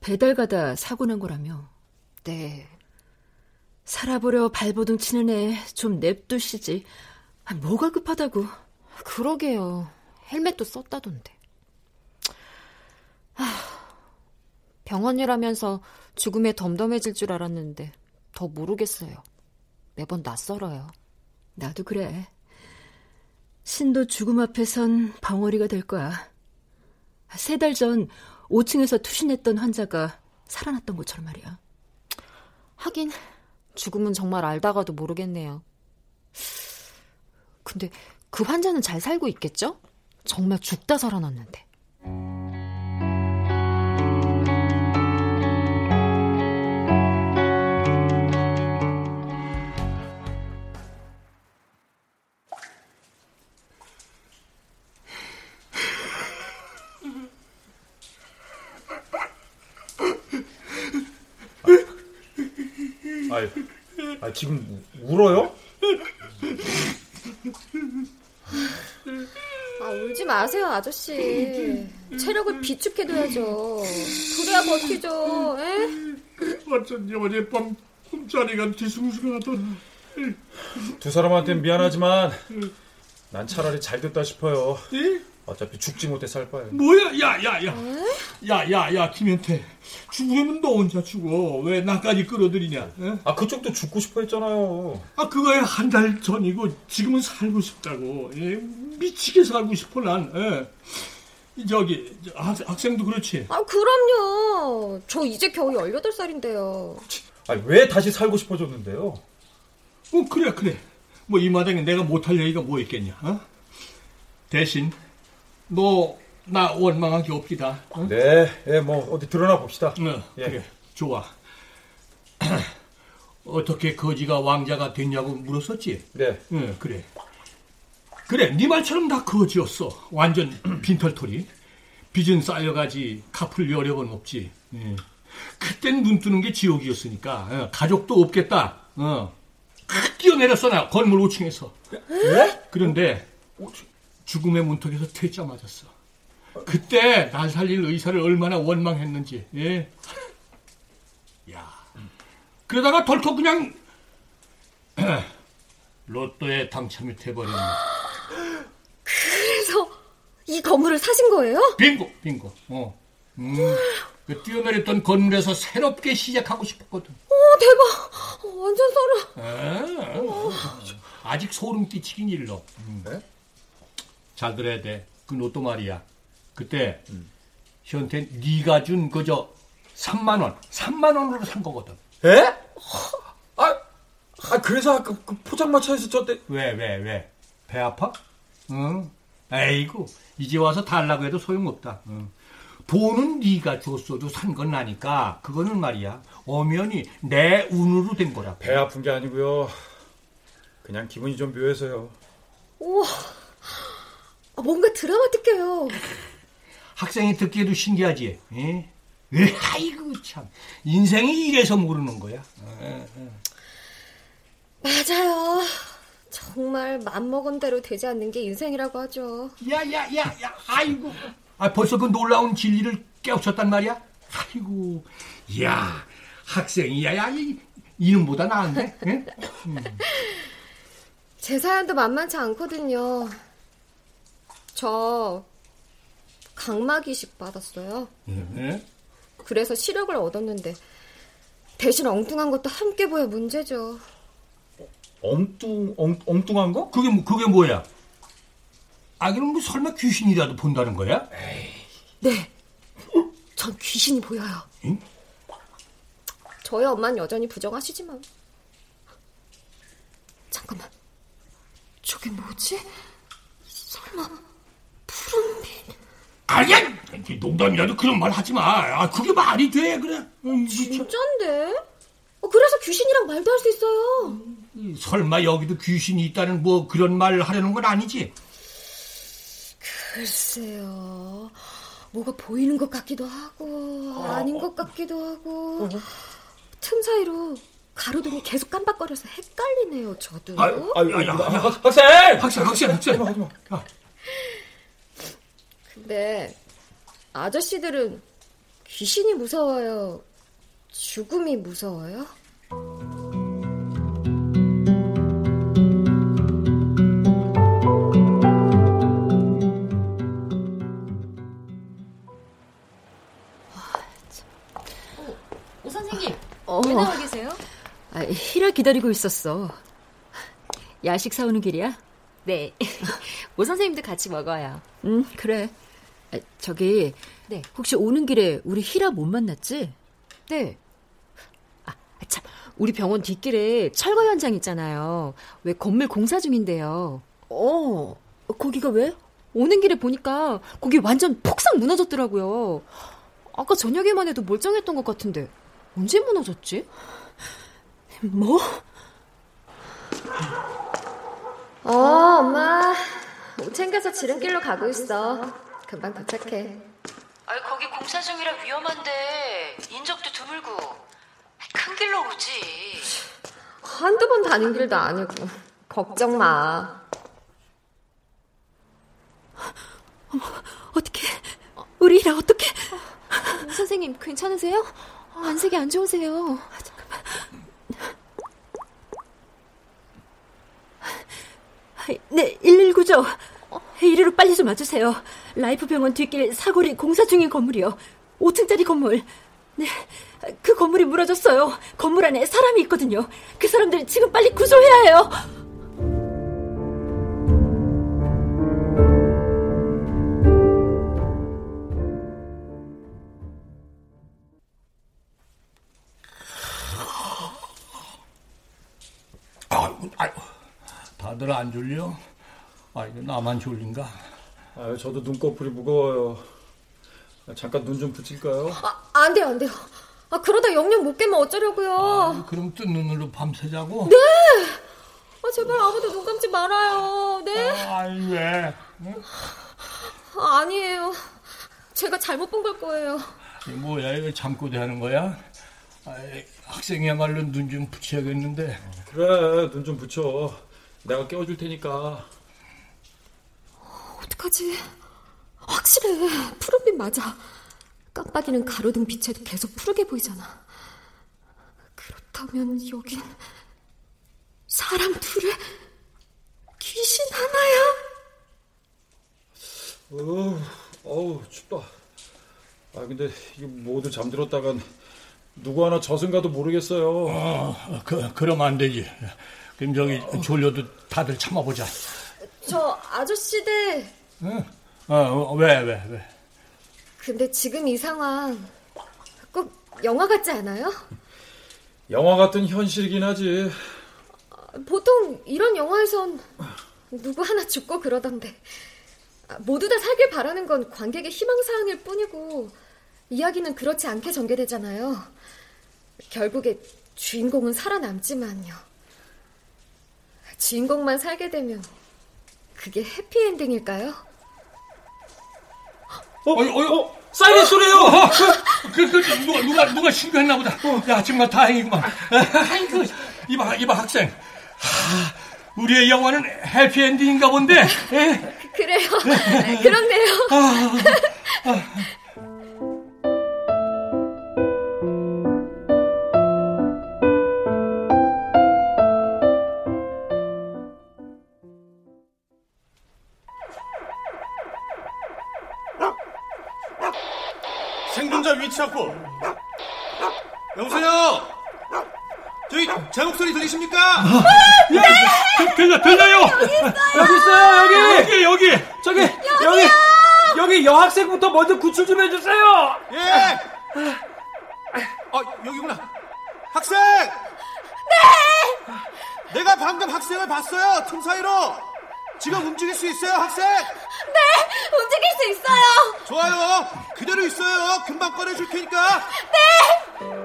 Speaker 2: 배달 가다 사고 난 거라며.
Speaker 16: 네.
Speaker 2: 살아보려 발버둥 치는 애 좀 냅두시지. 아, 뭐가 급하다고.
Speaker 16: 그러게요. 헬멧도 썼다던데. 하, 병원이라면서 죽음에 덤덤해질 줄 알았는데 더 모르겠어요. 매번 낯설어요.
Speaker 2: 나도 그래. 신도 죽음 앞에선 벙어리가 될 거야. 세 달 전 5층에서 투신했던 환자가 살아났던 것처럼 말이야.
Speaker 16: 하긴 죽음은 정말 알다가도 모르겠네요. 근데 그 환자는 잘 살고 있겠죠? 정말 죽다 살아났는데.
Speaker 8: 아, 아 지금 울어요?
Speaker 3: 아 울지 마세요 아저씨. 체력을 비축해둬야죠. 그래야 버티죠. 에?
Speaker 11: 어쩐지 어젯밤 꿈자리가 뒤숭숭하더라.
Speaker 8: 두 사람한테는 미안하지만 난 차라리 잘 됐다 싶어요. 어차피 죽지 못해 살 바에.
Speaker 11: 뭐야, 야, 야, 야. 야, 야, 야, 김현태. 죽으면 너 혼자 죽어. 왜 나까지 끌어들이냐? 에?
Speaker 8: 아, 그쪽도 죽고 싶어 했잖아요.
Speaker 11: 아, 그거야 한 달 전이고, 지금은 살고 싶다고. 예? 미치게 살고 싶어, 난. 예. 저기, 저 학, 학생도 그렇지.
Speaker 3: 아 그럼요. 저 이제 겨우 18살인데요.
Speaker 8: 아, 왜 다시 살고 싶어졌는데요?
Speaker 11: 어, 그래, 그래. 뭐, 이 마당에 내가 못할 얘기가 뭐 있겠냐, 어? 대신, 너, 나 원망한 게 없기다. 어?
Speaker 8: 네, 예, 뭐, 어디 드러나 봅시다.
Speaker 11: 어,
Speaker 8: 예.
Speaker 11: 그래, 좋아. 어떻게 거지가 왕자가 됐냐고 물었었지?
Speaker 8: 네.
Speaker 11: 응, 그래. 그래, 네 말처럼 다 거지였어. 완전 빈털털이. 빚은 쌓여가지 갚을 여력은 없지. 예. 그땐 눈 뜨는 게 지옥이었으니까 어, 가족도 없겠다. 어. 탁 뛰어내렸어 나 건물 5층에서.
Speaker 8: 예?
Speaker 11: 그런데 죽음의 문턱에서 퇴짜 맞았어. 그때 날 살릴 의사를 얼마나 원망했는지. 예. 야. 그러다가 덜컥 그냥 로또에 당첨이 돼버렸네.
Speaker 3: 그래서 이 건물을 사신 거예요?
Speaker 11: 빙고, 빙고. 어. 음, 그 뛰어내렸던 건물에서 새롭게 시작하고 싶었거든.
Speaker 3: 오 대박. 어, 완전 소름.
Speaker 11: 아, 아직 소름 끼치긴 일러. 음. 잘 들어야 돼. 그 로또 말이야. 그때 현태 네가 준 그저 3만 원, 3만 원으로 산 거거든.
Speaker 8: 에? 아, 아 그래서 아까 그 포장마차에서 저때
Speaker 11: 왜, 왜, 왜? 배 아파? 응. 에이구, 이제 와서 달라고 해도 소용없다. 응. 돈은 네가 줬어도 산 건 나니까 그거는 말이야 엄연히 내 운으로 된 거라.
Speaker 8: 배 아픈 게 아니고요. 그냥 기분이 좀 묘해서요.
Speaker 3: 우와. 아, 뭔가 드라마틱해요.
Speaker 11: 학생이 듣기에도 신기하지. 예? 에, 아이고 참 인생이 이래서 모르는 거야. 어, 어.
Speaker 3: 맞아요. 정말 맘먹은 대로 되지 않는 게 인생이라고 하죠.
Speaker 11: 야, 야, 야, 야, 아이고. 아, 벌써 그 놀라운 진리를 깨우쳤단 말이야? 아이고, 야, 학생이야, 야, 이, 이놈보다 나은데? 응? 음.
Speaker 3: 제 사연도 만만치 않거든요. 저 각막이식 받았어요.
Speaker 11: 네?
Speaker 3: 그래서 시력을 얻었는데 대신 엉뚱한 것도 함께 보여 문제죠.
Speaker 8: 엉뚱 엉, 엉뚱한 거?
Speaker 11: 그게 뭐- 그게 뭐야? 아 그럼 뭐 설마 귀신이라도 본다는 거야?
Speaker 3: 네. 전 귀신이 보여요.
Speaker 11: 응?
Speaker 3: 저희 엄마는 여전히 부정하시지만. 잠깐만. 저게 뭐지? 설마?
Speaker 11: 아니야, 농담이라도 그런 말 하지 마. 아 그게 말이 돼 그래? 음,
Speaker 3: 진짠데? 어, 그래서 귀신이랑 말도 할 수 있어요.
Speaker 11: 설마 여기도 귀신이 있다는 뭐 그런 말 하려는 건 아니지?
Speaker 3: 글쎄요. 뭐가 보이는 것 같기도 하고 아 닌 것 같기도 하고 틈 사이로 가로등이 계속 깜빡거려서 헷갈리네요. 저도.
Speaker 11: 아유, 아유, 아유, 아유,
Speaker 8: 학생!
Speaker 11: 학생, 학생, 학생.
Speaker 3: 근데 아저씨들은 귀신이 무서워요? 죽음이 무서워요?
Speaker 16: 오 선생님,
Speaker 2: 어.
Speaker 16: 왜 나와 계세요?
Speaker 2: 아, 히라 기다리고 있었어. 야식 사오는 길이야?
Speaker 16: 네. 오 선생님도 같이 먹어요.
Speaker 2: 응, 그래. 아, 저기,
Speaker 16: 네.
Speaker 2: 혹시 오는 길에 우리 히라 못 만났지?
Speaker 16: 네. 아, 참. 우리 병원 뒷길에 철거 현장 있잖아요. 왜 건물 공사 중인데요.
Speaker 2: 어, 거기가 왜?
Speaker 16: 오는 길에 보니까 거기 완전 폭삭 무너졌더라고요. 아까 저녁에만 해도 멀쩡했던 것 같은데 언제 무너졌지?
Speaker 2: 뭐?
Speaker 3: 어, 엄마. 옷 챙겨서 지름길로 가고 있어. 금방 도착해.
Speaker 14: 아이 거기 공사 중이라 위험한데 인적도 드물고 큰 길로 오지.
Speaker 3: 한두 번 다닌 길도 아니고. 걱정 마.
Speaker 2: 어떻게? 우리 히라 어떻게?
Speaker 16: 오 선생님 괜찮으세요? 아, 안색이 안 좋으세요.
Speaker 2: 네, 119죠. 이리로 빨리 좀 와주세요. 라이프 병원 뒷길 사거리 공사 중인 건물이요. 5층짜리 건물. 네, 그 건물이 무너졌어요. 건물 안에 사람이 있거든요. 그 사람들 지금 빨리 구조해야 해요.
Speaker 11: 아이고. 다들 안 졸려? 아, 이거 나만 졸린가?
Speaker 8: 아, 저도 눈꺼풀이 무거워요. 아, 잠깐 눈 좀 붙일까요?
Speaker 3: 아, 안 돼요, 안 돼요. 아, 그러다 영영 못 깨면 어쩌려고요.
Speaker 11: 아, 그럼 뜬 눈으로 밤새자고?
Speaker 3: 네! 아, 제발 아무도 눈 감지 말아요. 네?
Speaker 11: 아이, 왜?
Speaker 3: 아, 아니에요. 제가 잘못 본 걸 거예요.
Speaker 11: 뭐야, 이거 잠꼬대 하는 거야? 아이, 학생이야말로 눈 좀 붙여야겠는데.
Speaker 8: 그래, 눈 좀 붙여. 내가 깨워줄 테니까.
Speaker 3: 어떡하지? 확실해. 푸른빛 맞아. 깜빡이는 가로등 빛에도 계속 푸르게 보이잖아. 그렇다면 여긴 사람 둘에 귀신 하나야?
Speaker 8: 어우, 어우, 춥다. 아, 근데 이게 모두 잠들었다간 누구 하나 저승가도 모르겠어요.
Speaker 11: 어, 그, 그럼 안 되지. 그럼 저기 졸려도 다들 참아보자.
Speaker 3: 저 아저씨들.
Speaker 11: 응? 어, 어, 왜, 왜, 왜?
Speaker 3: 근데 지금 이 상황 꼭 영화 같지 않아요?
Speaker 8: 영화 같은 현실이긴 하지.
Speaker 3: 보통 이런 영화에선 누구 하나 죽고 그러던데 아, 모두 다 살길 바라는 건 관객의 희망사항일 뿐이고 이야기는 그렇지 않게 전개되잖아요. 결국에 주인공은 살아남지만요. 주인공만 살게 되면 그게 해피엔딩일까요?
Speaker 8: 어, 어, 어, 사이렌 소리요!
Speaker 11: 어, 그, 그, 그, 누가, 누가, 누가 신고했나 보다. 야, 정말 다행이구만. 아이고, 이봐, 이봐, 학생. 하,
Speaker 17: 우리의 영화는 해피엔딩인가 본데. 예?
Speaker 18: 그래요. 그렇네요.
Speaker 19: 생존자 들리십니까?
Speaker 17: 네! 들려, 들려요!
Speaker 8: 여기 있어요, 여기!
Speaker 17: 여기, 여기!
Speaker 8: 저기, 여기! 여기 여학생부터 먼저 구출 좀 해주세요!
Speaker 19: 예! 어, 여기구나. 학생!
Speaker 3: 네!
Speaker 19: 내가 방금 학생을 봤어요, 틈 사이로! 지금 움직일 수 있어요, 학생?
Speaker 3: 네! 움직일 수 있어요!
Speaker 19: 좋아요. 그대로 있어요. 금방 꺼내줄 테니까.
Speaker 3: 네!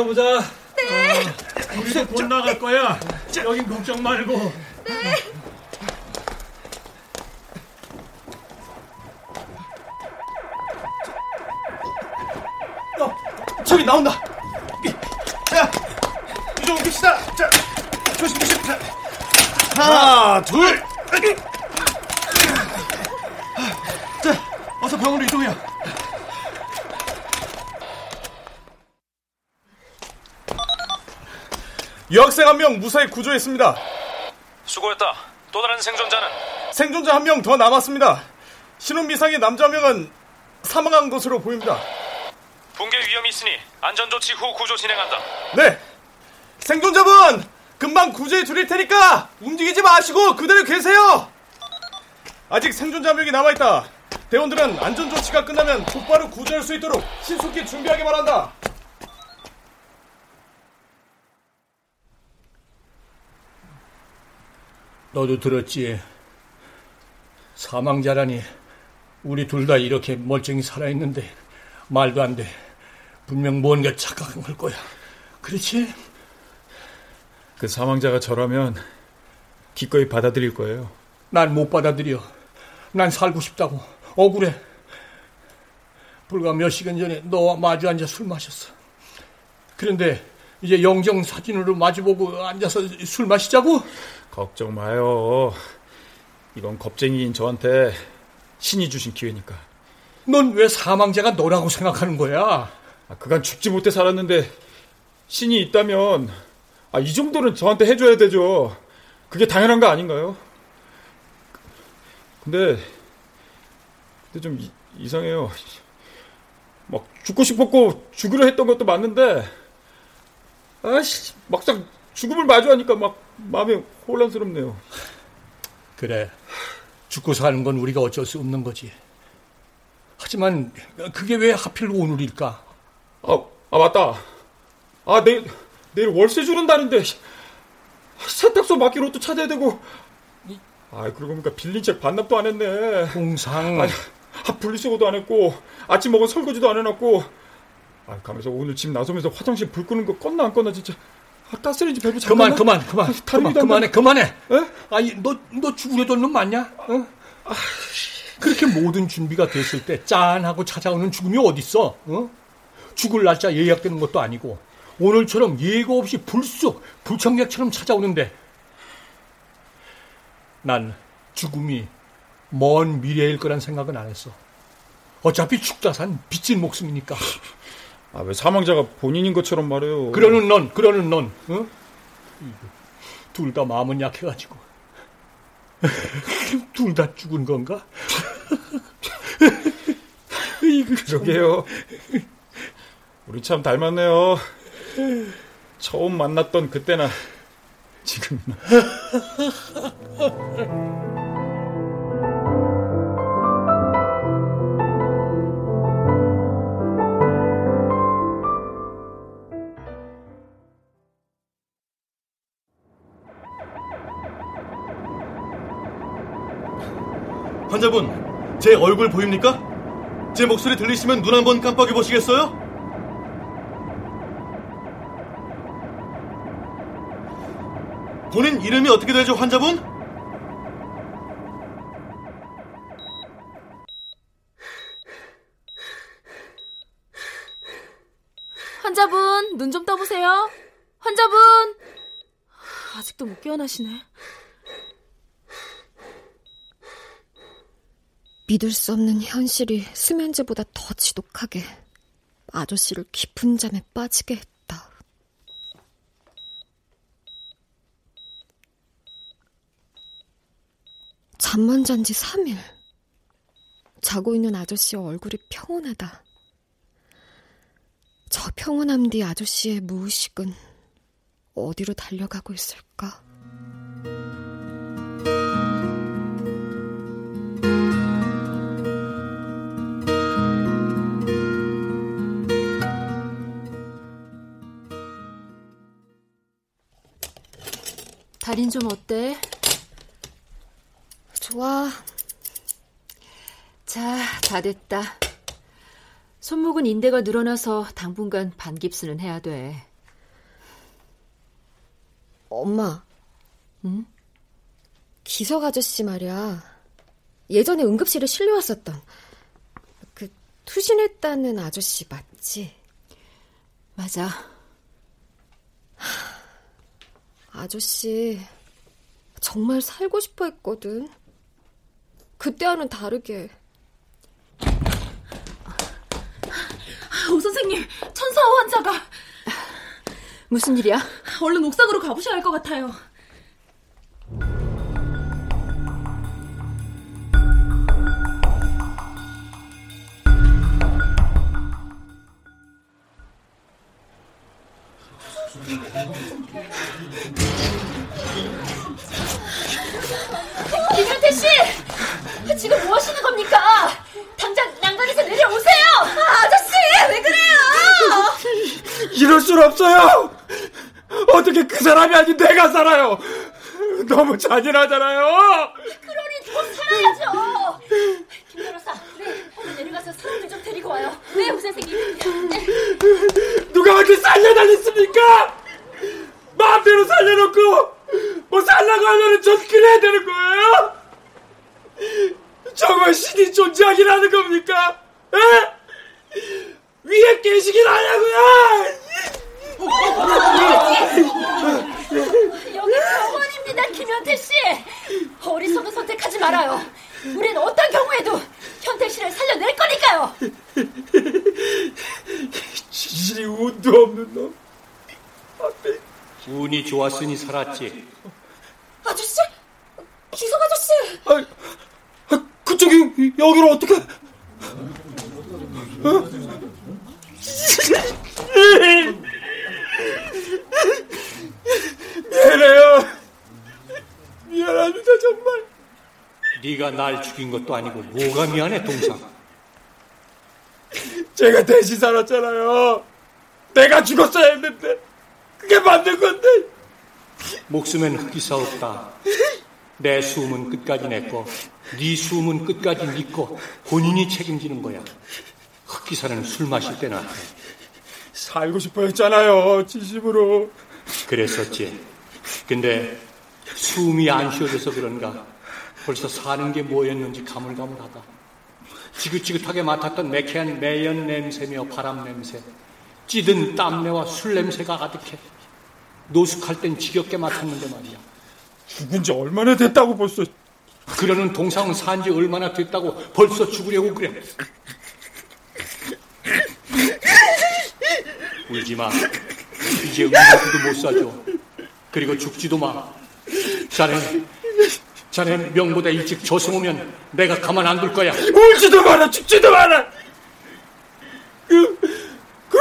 Speaker 8: 가서 보자.
Speaker 3: 네.
Speaker 17: 우리도 곧 나갈 거야. 여긴 걱정 말고.
Speaker 3: 네.
Speaker 19: 어, 저기 나온다. 자, 이쪽 옵시다. 자, 조심 조심. 자, 하나, 둘. 자, 어서 병원으로 이동해요.
Speaker 20: 유 학생 한 명 무사히 구조했습니다.
Speaker 1: 수고했다. 또 다른 생존자는
Speaker 20: 생존자 한 명 더 남았습니다. 신원 미상의 남자 한 명은 사망한 것으로 보입니다.
Speaker 1: 붕괴 위험이 있으니 안전조치 후 구조 진행한다.
Speaker 20: 네. 생존자분 금방 구조해 드릴 테니까 움직이지 마시고 그대로 계세요. 아직 생존자 한 명이 남아있다. 대원들은 안전조치가 끝나면 곧바로 구조할 수 있도록 신속히 준비하기 바란다.
Speaker 11: 너도 들었지? 사망자라니 우리 둘 다 이렇게 멀쩡히 살아있는데 말도 안 돼. 분명 뭔가 착각한 걸 거야. 그렇지?
Speaker 8: 그 사망자가 저라면 기꺼이 받아들일 거예요.
Speaker 11: 난 못 받아들여. 난 살고 싶다고. 억울해. 불과 몇 시간 전에 너와 마주 앉아 술 마셨어. 그런데 이제 영정 사진으로 마주보고 앉아서 술 마시자고?
Speaker 8: 걱정 마요. 이건 겁쟁이인 저한테 신이 주신 기회니까.
Speaker 11: 넌 왜 사망자가 너라고 생각하는 거야?
Speaker 8: 아, 그간 죽지 못해 살았는데 신이 있다면 아, 이 정도는 저한테 해줘야 되죠. 그게 당연한 거 아닌가요? 근데 근데 좀 이, 이상해요. 막 죽고 싶었고 죽으려 했던 것도 맞는데 아씨 막상 죽음을 마주하니까 막 마음이 혼란스럽네요.
Speaker 11: 그래. 죽고 사는 건 우리가 어쩔 수 없는 거지. 하지만 그게 왜 하필 오늘일까?
Speaker 8: 아, 아 맞다. 아 내일 내일 월세 주는 날인데 세탁소 맡기로 옷도 찾아야 되고. 아 그러고 보니까 빌린 책 반납도 안 했네.
Speaker 11: 공상.
Speaker 8: 아, 아 분리수거도 안 했고 아침 먹은 설거지도 안 해놨고. 아 가면서 오늘 집 나서면서 화장실 불 끄는 거 껐나 안 껐나 진짜. 아, 가스레인지 밸브
Speaker 11: 그만 그만 그만 그만 그만해 그만해.
Speaker 8: 에?
Speaker 11: 아니 너너 죽으려던 놈 맞냐? 어? 아, 그렇게 모든 준비가 됐을 때 짠하고 찾아오는 죽음이 어딨어? 어? 죽을 날짜 예약되는 것도 아니고 오늘처럼 예고 없이 불쑥 불청객처럼 찾아오는데 난 죽음이 먼 미래일 거란 생각은 안 했어. 어차피 죽다 산 빚진 목숨이니까.
Speaker 8: 아 왜 사망자가 본인인 것처럼 말해요?
Speaker 11: 그러는 넌, 그러는 넌, 어? 둘다 마음은 약해가지고. 둘 다 죽은 건가?
Speaker 8: 그러게요. 우리 참 닮았네요. 처음 만났던 그때나 지금이나.
Speaker 6: 환자분, 제 얼굴 보입니까? 제 목소리 들리시면 눈 한번 깜빡이 보시겠어요? 본인 이름이 어떻게 되죠, 환자분?
Speaker 21: 환자분, 눈 좀 떠보세요. 환자분! 아직도 못 깨어나시네.
Speaker 3: 믿을 수 없는 현실이 수면제보다 더 지독하게 아저씨를 깊은 잠에 빠지게 했다. 잠만 잔 지 3일. 자고 있는 아저씨의 얼굴이 평온하다. 저 평온함 뒤 아저씨의 무의식은 어디로 달려가고 있을까?
Speaker 2: 달인 좀 어때?
Speaker 3: 좋아.
Speaker 2: 자, 다 됐다. 손목은 인대가 늘어나서 당분간 반깁스는 해야 돼.
Speaker 3: 엄마.
Speaker 2: 응?
Speaker 3: 기석 아저씨 말이야. 예전에 응급실에 실려왔었던 그 투신했다는 아저씨 맞지?
Speaker 2: 맞아.
Speaker 3: 아저씨 정말 살고 싶어 했거든. 그때와는 다르게.
Speaker 21: 오 선생님, 천사호 환자가
Speaker 2: 무슨 일이야?
Speaker 21: 얼른 옥상으로 가보셔야 할 것 같아요.
Speaker 4: 김현태 씨! 지금 뭐 하시는 겁니까? 당장 난간에서 내려오세요! 아, 아저씨! 왜 그래요?
Speaker 8: 이럴 순 없어요! 어떻게 그 사람이 아닌 내가 살아요! 너무 잔인하잖아요!
Speaker 4: 그러니 더 살아야죠! 김 변호사, 네, 오늘 내려가서 사람들 좀 데리고 와요. 네, 오 선생님. 네.
Speaker 8: 누가 어디 살려다녔습니까? 마음대로 살려놓고 뭐 살라고 하면은 전 그래야 되는 거예요? 정말 신이 존재하긴 겁니까? 에? 위에 계시긴 하냐고요?
Speaker 4: 여기 병원입니다, 김현태 씨. 어리석은 선택하지 말아요. 우린 어떤 경우에도 현태 씨를 살려낼 거니까요.
Speaker 8: 지질이 운도 없는 놈.
Speaker 11: 운이 좋았으니 살았지.
Speaker 4: 아저씨, 기석 아저씨.
Speaker 8: 아, 아, 그쪽이 여기로 어떻게? 어? 미안해요. 미안합니다 정말.
Speaker 11: 네가 날 죽인 것도 아니고 뭐가 미안해 동상.
Speaker 8: 제가 대신 살았잖아요. 내가 죽었어야 했는데 그게 맞는 건데.
Speaker 11: 목숨엔 흑기사 없다. 내 숨은 끝까지 내 거, 네 숨은 끝까지 네 거, 본인이 책임지는 거야. 흑기사는 술 마실 때나
Speaker 8: 살고 싶어 했잖아요, 진심으로.
Speaker 11: 그랬었지. 근데 숨이 안 쉬어져서 그런가 벌써 사는 게 뭐였는지 가물가물하다. 지긋지긋하게 맡았던 매캐한 매연 냄새며 바람 냄새, 찌든 땀내와 술 냄새가 가득해. 노숙할 땐 지겹게 맡았는데 말이야.
Speaker 8: 죽은 지 얼마나 됐다고 벌써.
Speaker 11: 그러는 동상은 산 지 얼마나 됐다고 벌써 죽으려고 그래. 울지 마. 이제 음료수도 못 사줘. 그리고 죽지도 마. 자네, 자네 명보다 일찍 저승 오면 내가 가만 안 둘 거야.
Speaker 8: 울지도 마라, 죽지도 마라. 그, 그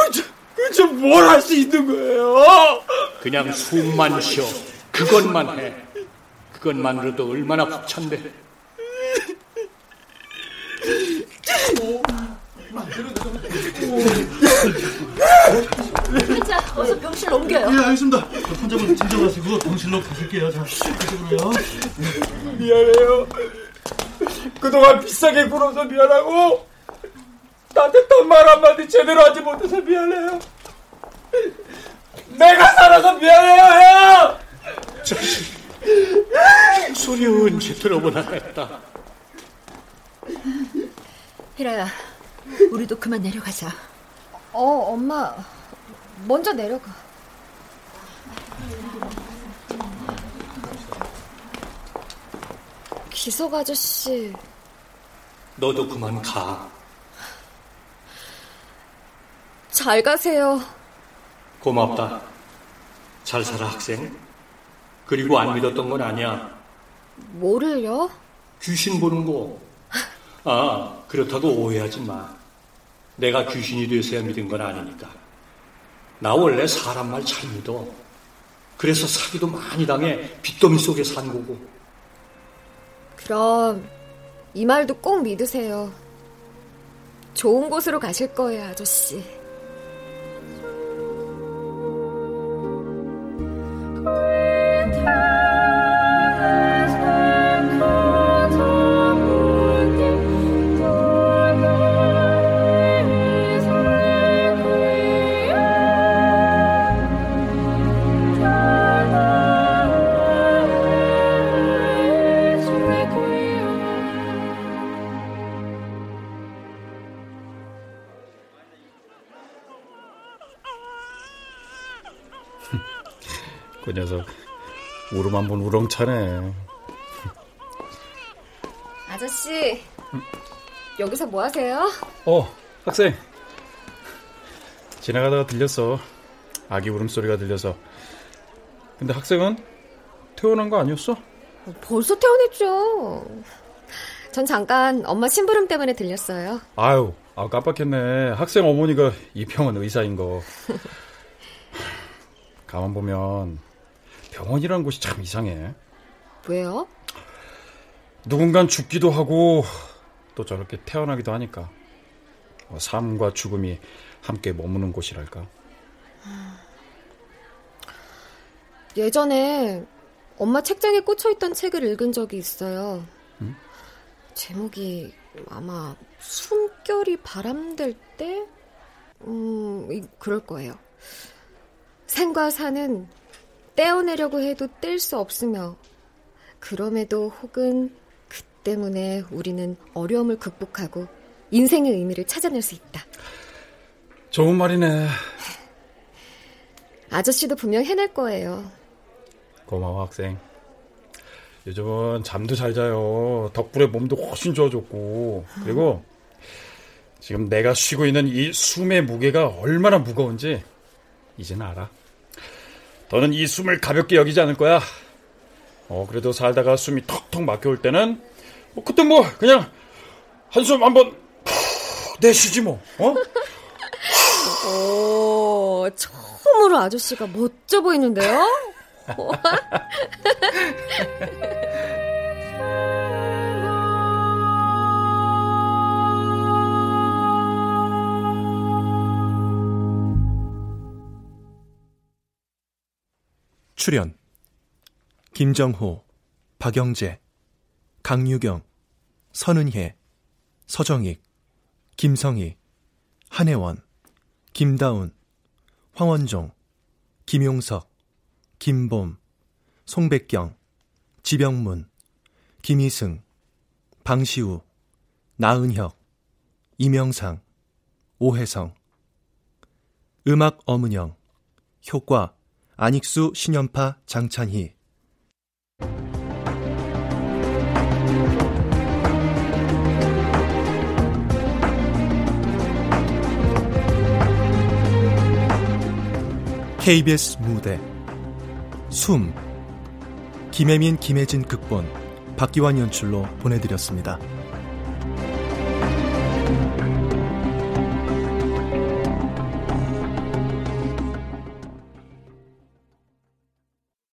Speaker 8: 저, 그저 뭘할 수 있는 거예요?
Speaker 11: 그냥 숨만 쉬어. 그것만 해. 그것만으로도 얼마나 벅찬데.
Speaker 4: 자, 어서 병실 옮겨요.
Speaker 6: 예, 알겠습니다. 환자분 진정하시고 병실로 가실게요. 자, 이쪽으로요.
Speaker 8: 미안해요. 그동안 비싸게 굴어서 미안하고 따뜻한 말 한마디 제대로 하지 못해서 미안해요. 내가 살아서 미안해요, 형!
Speaker 7: 자식. 소리 언제 들어보나 했다.
Speaker 2: 히라야, 우리도 그만 내려가자.
Speaker 3: 어, 엄마. 먼저 내려가. 기석 아저씨.
Speaker 7: 너도 그만 가.
Speaker 3: 잘 가세요.
Speaker 7: 고맙다. 잘 살아, 학생. 그리고 안 믿었던 건 아니야.
Speaker 3: 뭐를요?
Speaker 7: 귀신 보는 거. 아, 그렇다고 오해하지 마. 내가 귀신이 돼서야 믿은 건 아니니까. 나 원래 사람 말 잘 믿어. 그래서 사기도 많이 당해 빚더미 속에 산 거고.
Speaker 3: 그럼 이 말도 꼭 믿으세요. 좋은 곳으로 가실 거예요, 아저씨.
Speaker 8: 그 녀석 울음 한 번 우렁차네.
Speaker 3: 아저씨, 여기서 뭐 하세요?
Speaker 8: 어, 학생. 지나가다가 들렸어. 아기 울음소리가 들려서. 근데 학생은 퇴원한 거 아니었어?
Speaker 3: 벌써 퇴원했죠. 전 잠깐 엄마 심부름 때문에 들렸어요.
Speaker 8: 아유, 아 깜빡했네. 학생 어머니가 이병헌 의사인 거. 가만 보면 병원이라는 곳이 참 이상해.
Speaker 3: 왜요?
Speaker 8: 누군간 죽기도 하고 또 저렇게 태어나기도 하니까 뭐 삶과 죽음이 함께 머무는 곳이랄까.
Speaker 3: 예전에 엄마 책장에 꽂혀 있던 책을 읽은 적이 있어요.
Speaker 8: 응?
Speaker 3: 제목이 아마 숨결이 바람될 때? 음, 그럴 거예요. 생과 사는 떼어내려고 해도 뗄 수 없으며 그럼에도 혹은 그 때문에 우리는 어려움을 극복하고 인생의 의미를 찾아낼 수 있다.
Speaker 8: 좋은 말이네.
Speaker 3: 아저씨도 분명 해낼 거예요.
Speaker 8: 고마워 학생. 요즘은 잠도 잘 자요. 덕분에 몸도 훨씬 좋아졌고 그리고 지금 내가 쉬고 있는 이 숨의 무게가 얼마나 무거운지 이제는 알아. 너는 이 숨을 가볍게 여기지 않을 거야. 어, 그래도 살다가 숨이 턱턱 막혀올 때는, 뭐, 그때 뭐, 그냥, 한숨 한 번, 내쉬지 뭐, 어?
Speaker 3: 오, 처음으로 아저씨가 멋져 보이는데요?
Speaker 5: 출연 김정호, 박영재, 강유경, 선은혜, 서정익, 김성희, 한혜원, 김다운, 황원종, 김용석, 김봄, 송백경, 지병문, 김희승, 방시우, 나은혁, 이명상, 오혜성. 음악 어문영 효과 안익수 신연파 장찬희. KBS 무대. 숨. 김혜민 김혜진 극본. 박기환 연출로 보내드렸습니다.